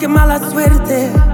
qué mala suerte.